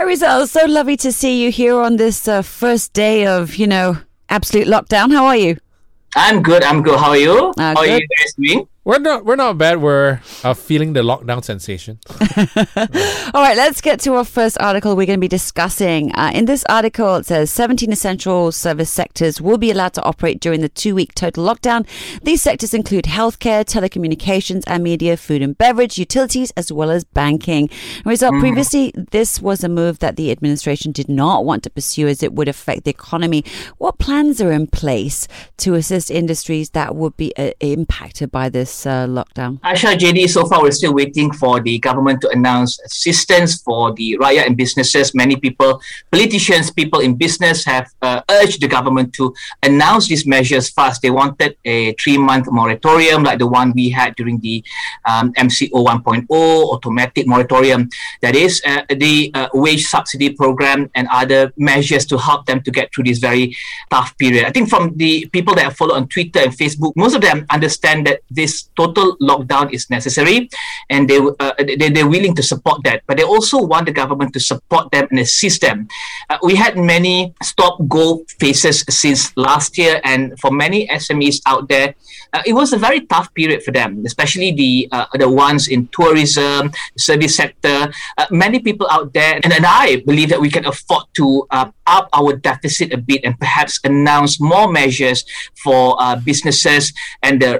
Hi, Rizal. So lovely to see you here on this uh, first day of, you know, absolute lockdown. How are you? I'm good. I'm good. How are you? Uh, How are you guys doing? We're not we're not bad. We're uh, feeling the lockdown sensation. All right, let's get to our first article we're going to be discussing. Uh, in this article, it says 17 essential service sectors will be allowed to operate during the two week total lockdown. These sectors include healthcare, telecommunications, and media, food and beverage, utilities, as well as banking. Rizal previously, this was a move that the administration did not want to pursue as it would affect the economy. What plans are in place to assist industries that would be uh, impacted by this uh, lockdown? Asha JD, so far we're still waiting for the government to announce assistance for the Rakyat and businesses. Many people, politicians, people in business have uh, urged the government to announce these measures fast. They wanted a three month moratorium like the one we had during the um, MCO 1.0 automatic moratorium. That is uh, the uh, wage subsidy program and other measures to help them to get through this very tough period. I think from the people that I follow on Twitter and Facebook, most of them understand that this total lockdown is necessary and they, uh, they, they're willing to support that. But they also want the government to support them and assist them. Uh, we had many stop go phases since last year, and for many SMEs out there, uh, it was a very tough period for them, especially the uh, the ones in tourism, service sector. Uh, many people out there, and, and I believe that we can afford to uh, up our deficit a bit and perhaps announce more measures for businesses and the.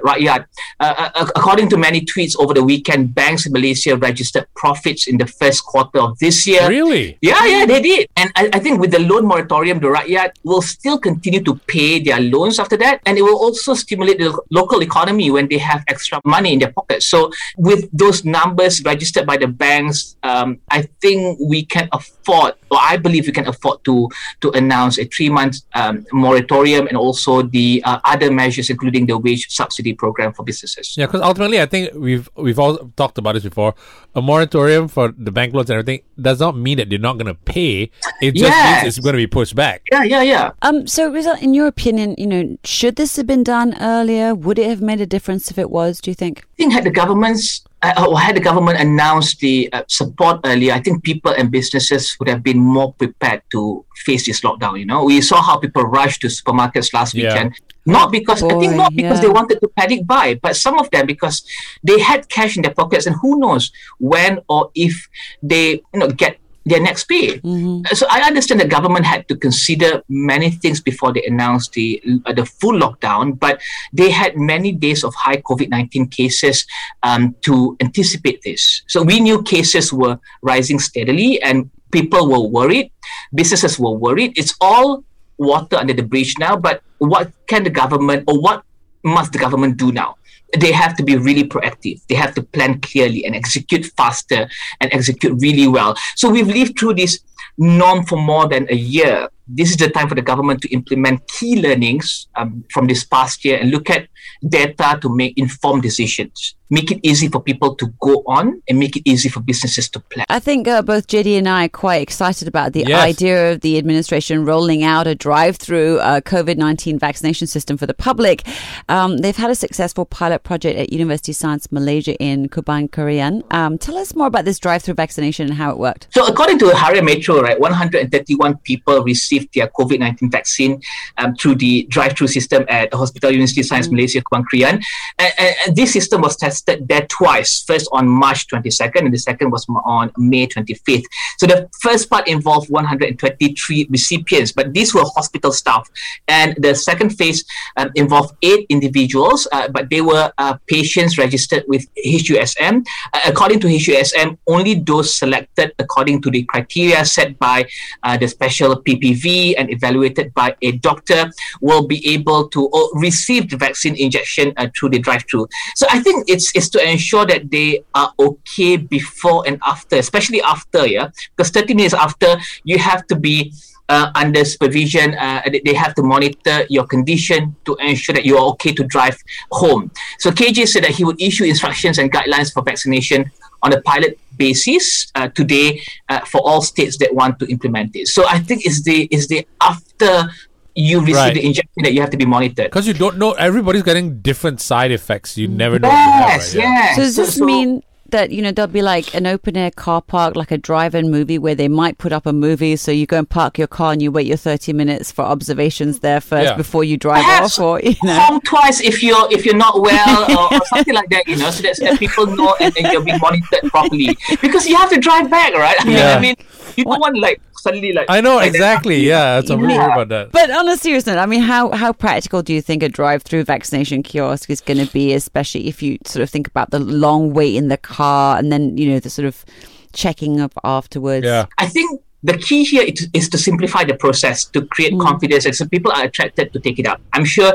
Uh, uh, according to many tweets over the weekend, banks in Malaysia registered profits in the first quarter of this year. Really? Yeah, yeah, they did. And I, I think with the loan moratorium, the Rakyat will still continue to pay their loans after that. And it will also stimulate the local economy when they have extra money in their pockets. So with those numbers registered by the banks, um, I think we can afford, or I believe we can afford to to announce a three month um, moratorium and also the uh, other measures, including the wage subsidy program for businesses. Yeah, because ultimately, I think we've we've all talked about this before. A moratorium for the bank loans and everything does not mean that they're not going to pay. It just Yes. means it's going to be pushed back. Yeah, yeah, yeah. Um, so, Rizal, in your opinion, you know, should this have been done earlier? Would it have made a difference if it was? Do you think? I think had the governments uh, or had the government announced the uh, support earlier, I think people and businesses would have been more prepared to face this lockdown. You know, we saw how people rushed to supermarkets last Yeah. weekend. Not because I think not because yeah. they wanted to panic buy, but some of them because they had cash in their pockets, and who knows when or if they you know get their next pay. Mm-hmm. So I understand the government had to consider many things before they announced the uh, the full lockdown, but they had many days of high COVID nineteen cases um, to anticipate this. So we knew cases were rising steadily, and people were worried. Businesses were worried. It's all water under the bridge now. But what can the government or what must the government do now? They have to be really proactive. They have to plan clearly and execute faster and execute really well. So we've lived through this norm for more than a year. This is the time for the government to implement key learnings um, from this past year and look at data to make informed decisions. Make it easy for people to go on and make it easy for businesses to plan. I think uh, both JD and I are quite excited about the Yes. idea of the administration rolling out a drive-through uh, COVID nineteen vaccination system for the public. Um, they've had a successful pilot project at University of Science Malaysia in Kubang Kerian. Um, tell us more about this drive-through vaccination and how it worked. So, according to Harian Metro, right, 131 people received their COVID 19 vaccine um, through the drive through system at the Hospital University of Science Malaysia, Kubang Kerian. And, and, and this system was tested there twice first on March 22nd, and the second was on May 25th. So, the first part involved 123 recipients, but these were hospital staff. And the second phase um, involved eight individuals, uh, but they were uh, patients registered with HUSM. Uh, according to HUSM, only those selected according to the criteria set by uh, the special PPV and evaluated by a doctor will be able to receive the vaccine injection uh, through the drive-through. So I think it's it's to ensure that they are okay before and after, especially after, yeah, because 30 minutes after you have to be uh, under supervision. Uh, they- they have to monitor your condition to ensure that you are okay to drive home. So KJ said that he would issue instructions and guidelines for vaccination on a pilot basis uh, today uh, for all states that want to implement it. So I think it's the is the after you receive Right. the injection that you have to be monitored. Because you don't know, everybody's getting different side effects. You never know. what you have, Yes, right? Yeah. yes. So does this so- mean that you know there'll be like an open air car park, like a drive-in movie, where they might put up a movie, so you go and park your car and you wait your thirty minutes for observations there first Yeah. before you drive Perhaps off, or you know. home twice if you're if you're not well or, or something like that, you know, so that, so that people know and, and you're being monitored properly. Because you have to drive back, right? I mean, Yeah. I mean, you don't want like suddenly like I know like exactly. Yeah, that's what we Yeah. about that. But on a serious note, I mean, how how practical do you think a drive-through vaccination kiosk is going to be, especially if you sort of think about the long wait in the car and then you know the sort of checking up afterwards? Yeah. I think the key here is, is to simplify the process to create mm. confidence and so people are attracted to take it up. I'm sure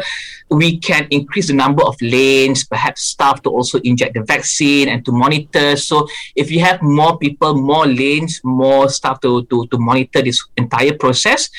we can increase the number of lanes, perhaps staff to also inject the vaccine and to monitor. So if you have more people, more lanes, more staff to, to, to monitor this entire process.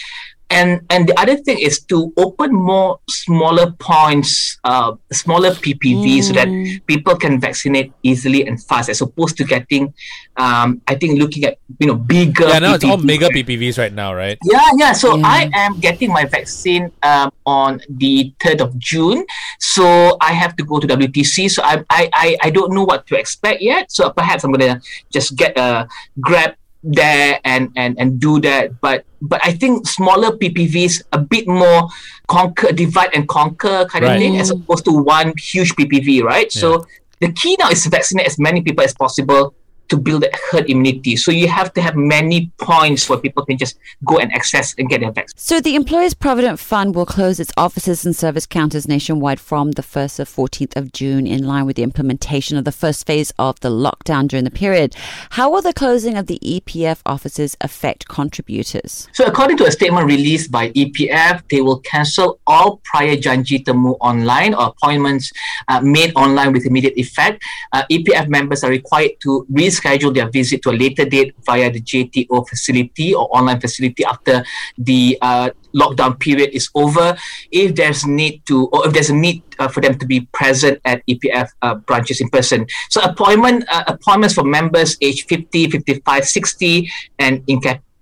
And and the other thing is to open more smaller points, uh, smaller PPV, so that people can vaccinate easily and fast, as opposed to getting, um, I think, looking at you know bigger. Yeah, now it's all mega PPVs right now, right? Yeah, yeah. So Yeah. I am getting my vaccine um, on the third of June. So I have to go to WTC. So I, I, I, I don't know what to expect yet. So perhaps I'm gonna just get a grab there and and and do that. But but I think smaller PPVs a bit more conquer, divide and conquer kind Right. of thing, as mm. opposed to one huge PPV, right? So the key now is to vaccinate as many people as possible to build herd immunity. So you have to have many points where people can just go and access and get their vaccine. So the Employees Provident Fund will close its offices and service counters nationwide from the 1st to 14th of June in line with the implementation of the first phase of the lockdown during the period. How will the closing of the EPF offices affect contributors? So according to a statement released by EPF, they will cancel all prior janji temu online or appointments uh, made online with immediate effect. Uh, EPF members are required to reschedule their visit to a later date via the JTO facility or online facility after the uh, lockdown period is over. If there's need to, or if there's a need uh, for them to be present at EPF uh, branches in person. So appointment uh, appointments for members aged 50, 55, 60, and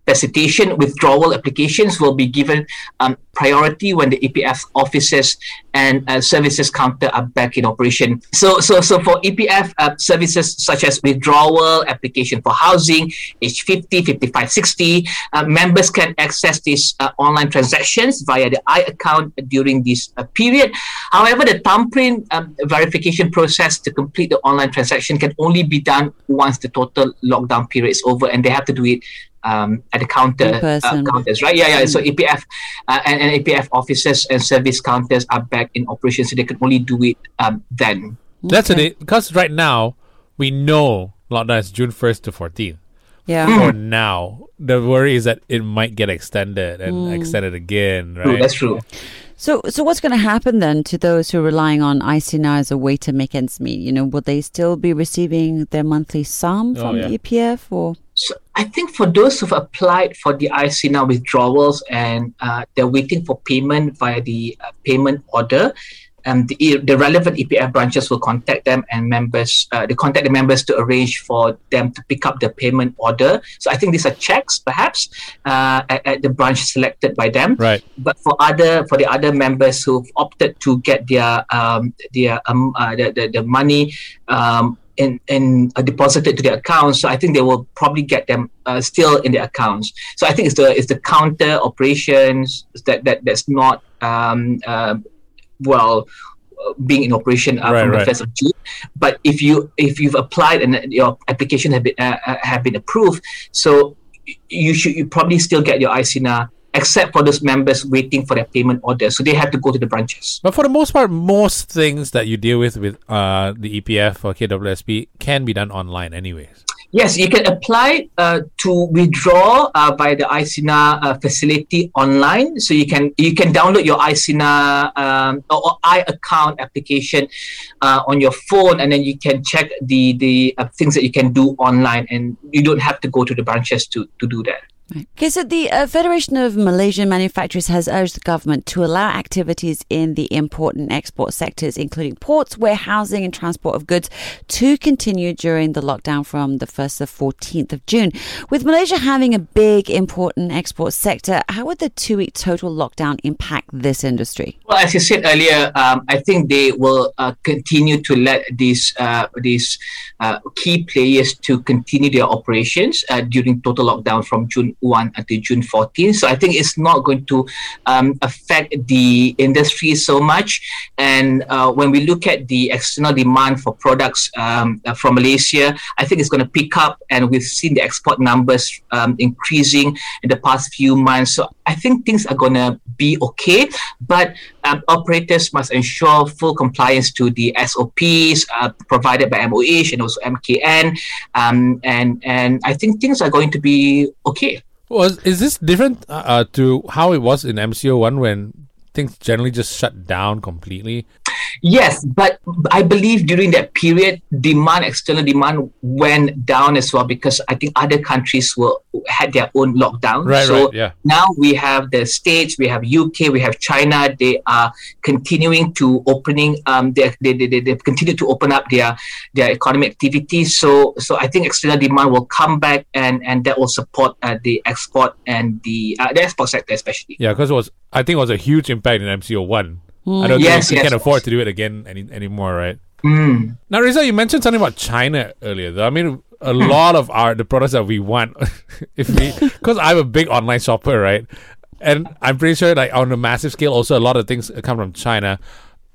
incapacitation withdrawal applications will be given um, priority when the EPF offices and uh, services counter are back in operation. So, so, so for EPF uh, services such as withdrawal application for housing, age 50, 55, 60, uh, members can access these uh, online transactions via the i account during this uh, period. However, the thumbprint um, verification process to complete the online transaction can only be done once the total lockdown period is over, and they have to do it um, at the counter uh, counters, right? Yeah, yeah. So EPF uh, and, and EPF offices and service counters are back in operation, so they can only do it um, then. That's Okay. it. Because right now we know lockdown is June first to 14th. Yeah. For now, the worry is that it might get extended and extended again, True, that's true. So, so what's going to happen then to those who are relying on i-Sinar as a way to make ends meet? You know, will they still be receiving their monthly sum Oh, from yeah. the EPF or? So I think for those who've applied for the i-Sinar withdrawals and uh, they're waiting for payment via the uh, payment order, um, the, the relevant EPF branches will contact them and members, uh, they contact the members to arrange for them to pick up the payment order. So I think these are checks, perhaps, uh, at, at the branch selected by them. Right. But for other for the other members who've opted to get their um, their um, uh, the, the the money um, in in uh, deposited to their accounts, so I think they will probably get them uh, still in their accounts. So I think it's the it's the counter operations that that that's not um, uh, well being in operation uh, Right, from right. the first of June. But if you if you've applied and your application have been uh, uh, have been approved, so you should you probably still get your i-Sinar except for those members waiting for their payment order. So they have to go to the branches. But for the most part, most things that you deal with with uh, the EPF or KWSP can be done online, anyways. Yes, you can apply uh, to withdraw uh, by the i-Sinar uh, facility online. So you can you can download your i-Sinar um, or, or iAccount application uh, on your phone, and then you can check the the uh, things that you can do online, and you don't have to go to the branches to to do that. Right. Okay, so the uh, Federation of Malaysian Manufacturers has urged the government to allow activities in the import and export sectors, including ports, warehousing, and transport of goods, to continue during the lockdown from the 1st to 14th of June. With Malaysia having a big import and export sector, how would the two week total lockdown impact this industry? Well, as you said earlier, um, I think they will uh, continue to let these uh, these uh, key players to continue their operations uh, during total lockdown from June 1 until June 14. So I think it's not going to um, affect the industry so much. And uh, when we look at the external demand for products um, uh, from Malaysia, I think it's going to pick up. And we've seen the export numbers um, increasing in the past few months. So I think things are going to be okay. But um, operators must ensure full compliance to the SOPs uh, provided by MOH and also MKN. Um, and, and I think things are going to be okay. Was is this different uh, uh, to how it was in MCO one when things generally just shut down completely? Yes, but I believe during that period, demand, external demand went down as well because I think other countries were had their own lockdown. Right, so right, yeah. now we have the States, we have UK, we have China. They are continuing to opening, um, they, they, they, they continue to open up their, their economic activities. So, so I think external demand will come back and, and that will support uh, the export and the, uh, the export sector especially. Yeah, because it was, I think it was a huge impact in MCO1 I don't yes, think we yes, can afford to do it again any, anymore, right? Mm. Now, Rizal, you mentioned something about China earlier. Though. I mean, a hmm. lot of our the products that we want, if we, because I'm a big online shopper, right? And I'm pretty sure, like on a massive scale, also a lot of things come from China.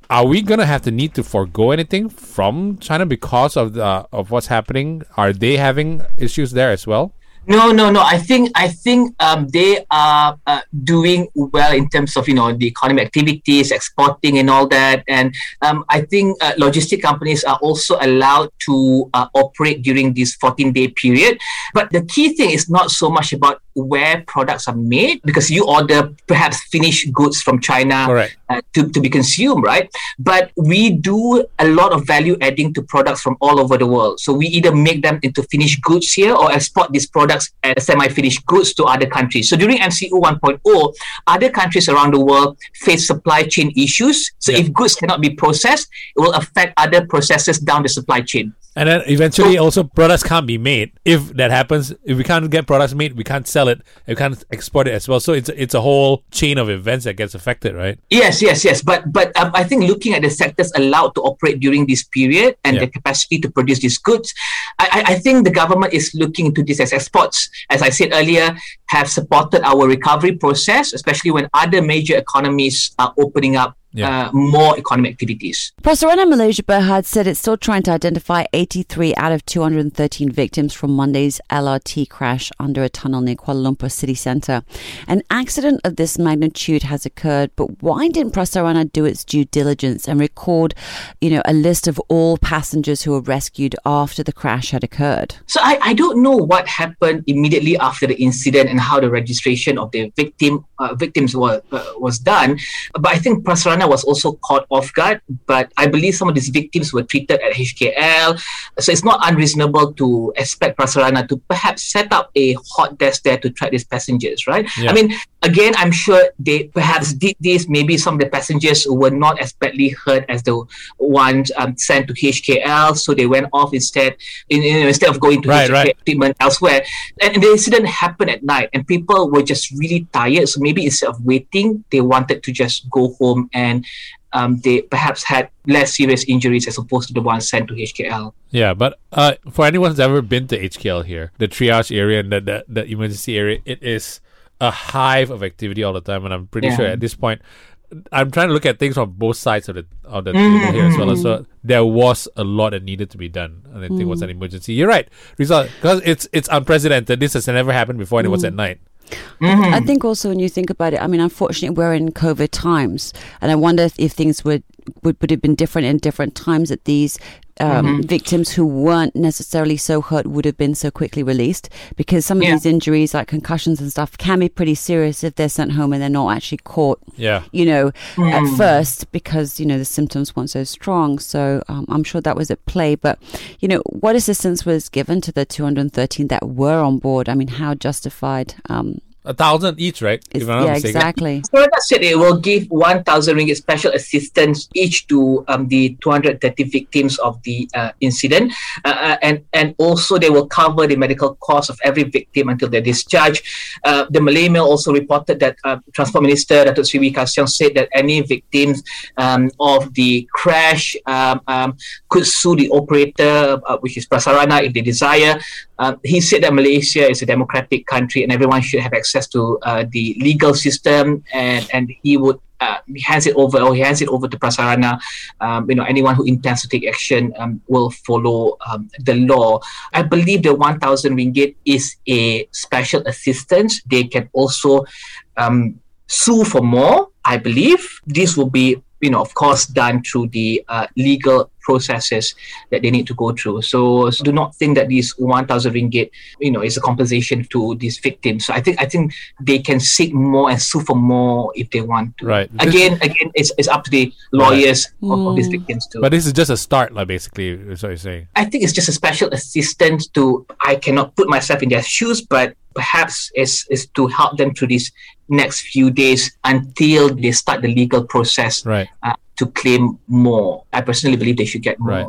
Are we gonna have to need to forego anything from China because of the of what's happening? Are they having issues there as well? No, no, no. I think I think um, they are uh, doing well in terms of you know the economic activities, exporting, and all that. And um, I think uh, logistic companies are also allowed to uh, operate during this 14-day period. But the key thing is not so much about where products are made because you order perhaps finished goods from China Correct. uh, to, to be consumed, right? But we do a lot of value adding to products from all over the world. So we either make them into finished goods here or export these products as semi-finished goods to other countries. So during MCO 1.0, other countries around the world face supply chain issues. So Yeah. if goods cannot be processed, it will affect other processes down the supply chain. And then eventually, also products can't be made. If that happens, if we can't get products made, we can't sell it. We can't export it as well. So it's it's a whole chain of events that gets affected, right? Yes, yes, yes. But but um, I think looking at the sectors allowed to operate during this period and Yeah. the capacity to produce these goods, I, I, think the government is looking into this as exports. As I said earlier, have supported our recovery process, especially when other major economies are opening up Yeah. uh, more economic activities. Prasarana Malaysia Berhad said it's still trying to identify 83 out of 213 victims from Monday's LRT crash under a tunnel near Kuala Lumpur city centre. An accident of this magnitude has occurred, but why didn't Prasarana do its due diligence and record, you know, a list of all passengers who were rescued after the crash had occurred? So I, I don't know what happened immediately after the incident and how the registration of the victim uh, victims was uh, was done. But I think Prasarana was also caught off guard. But I believe some of these victims were treated at HKL, so it's not unreasonable to expect Prasarana to perhaps set up a hot desk there to track these passengers, right? Yeah. I mean, again, I'm sure they perhaps did this. Maybe some of the passengers were not as badly hurt as the ones um, sent to HKL, so they went off instead. In, in- instead of going to Right, HKL right. treatment elsewhere, and, and the incident happened at night, and people were just really tired. So maybe instead of waiting, they wanted to just go home and. Um, they perhaps had less serious injuries as opposed to the ones sent to HKL. Yeah, but uh, for anyone who's ever been to HKL here, the triage area and the, the, the emergency area, it is a hive of activity all the time. And I'm pretty Yeah. sure at this point, I'm trying to look at things from both sides of the of the table here as well. So there was a lot that needed to be done, and I think it was an emergency. You're right, Rizal because it's it's unprecedented. This has never happened before, and it was at night. Mm-hmm. I think also when you think about it, I mean, unfortunately, we're in COVID times, and I wonder if, if things would, would would have been different in different times that these um, Mm-hmm. victims who weren't necessarily so hurt would have been so quickly released because some of Yeah. these injuries, like concussions and stuff, can be pretty serious if they're sent home and they're not actually caught Yeah. you know, Hmm. at first because, you know, the symptoms weren't so strong. So um, I'm sure that was at play. But, you know, what assistance was given to the 213 that were on board? I mean, how justified um, A thousand each, right? if yeah, mistaken. exactly. Florida said it will give 1,000 ringgit special assistance each to um, the 230 victims of the uh, incident. Uh, uh, and, and also, they will cover the medical costs of every victim until they're discharged. Uh, the Malay Mail also reported that uh, Transport Minister Datuk Sri Wee Ka Siong said that any victims um, of the crash um, um, could sue the operator, uh, which is Prasarana, if they desire. Um, he said that Malaysia is a democratic country and everyone should have access to uh, the legal system, and and he would. Uh, he hands it over, or he hands it over to Prasarana. Um, you know, anyone who intends to take action um, will follow um, the law. I believe the 1,000 ringgit is a special assistance. They can also um, sue for more. I believe this will be, you know, of course, done through the uh, legal processes that they need to go through. So, so do not think that this 1,000 ringgit, you know, is a compensation to these victims. So I think I think they can seek more and sue for more if they want to. Right. Again, again, it's, it's up to the lawyers of, of these victims to. But this is just a start, like basically, is what you're saying. I think it's just a special assistance to I cannot put myself in their shoes, but perhaps is it's to help them through these next few days until they start the legal process Right. uh, to claim more. I personally believe they should get more. Right.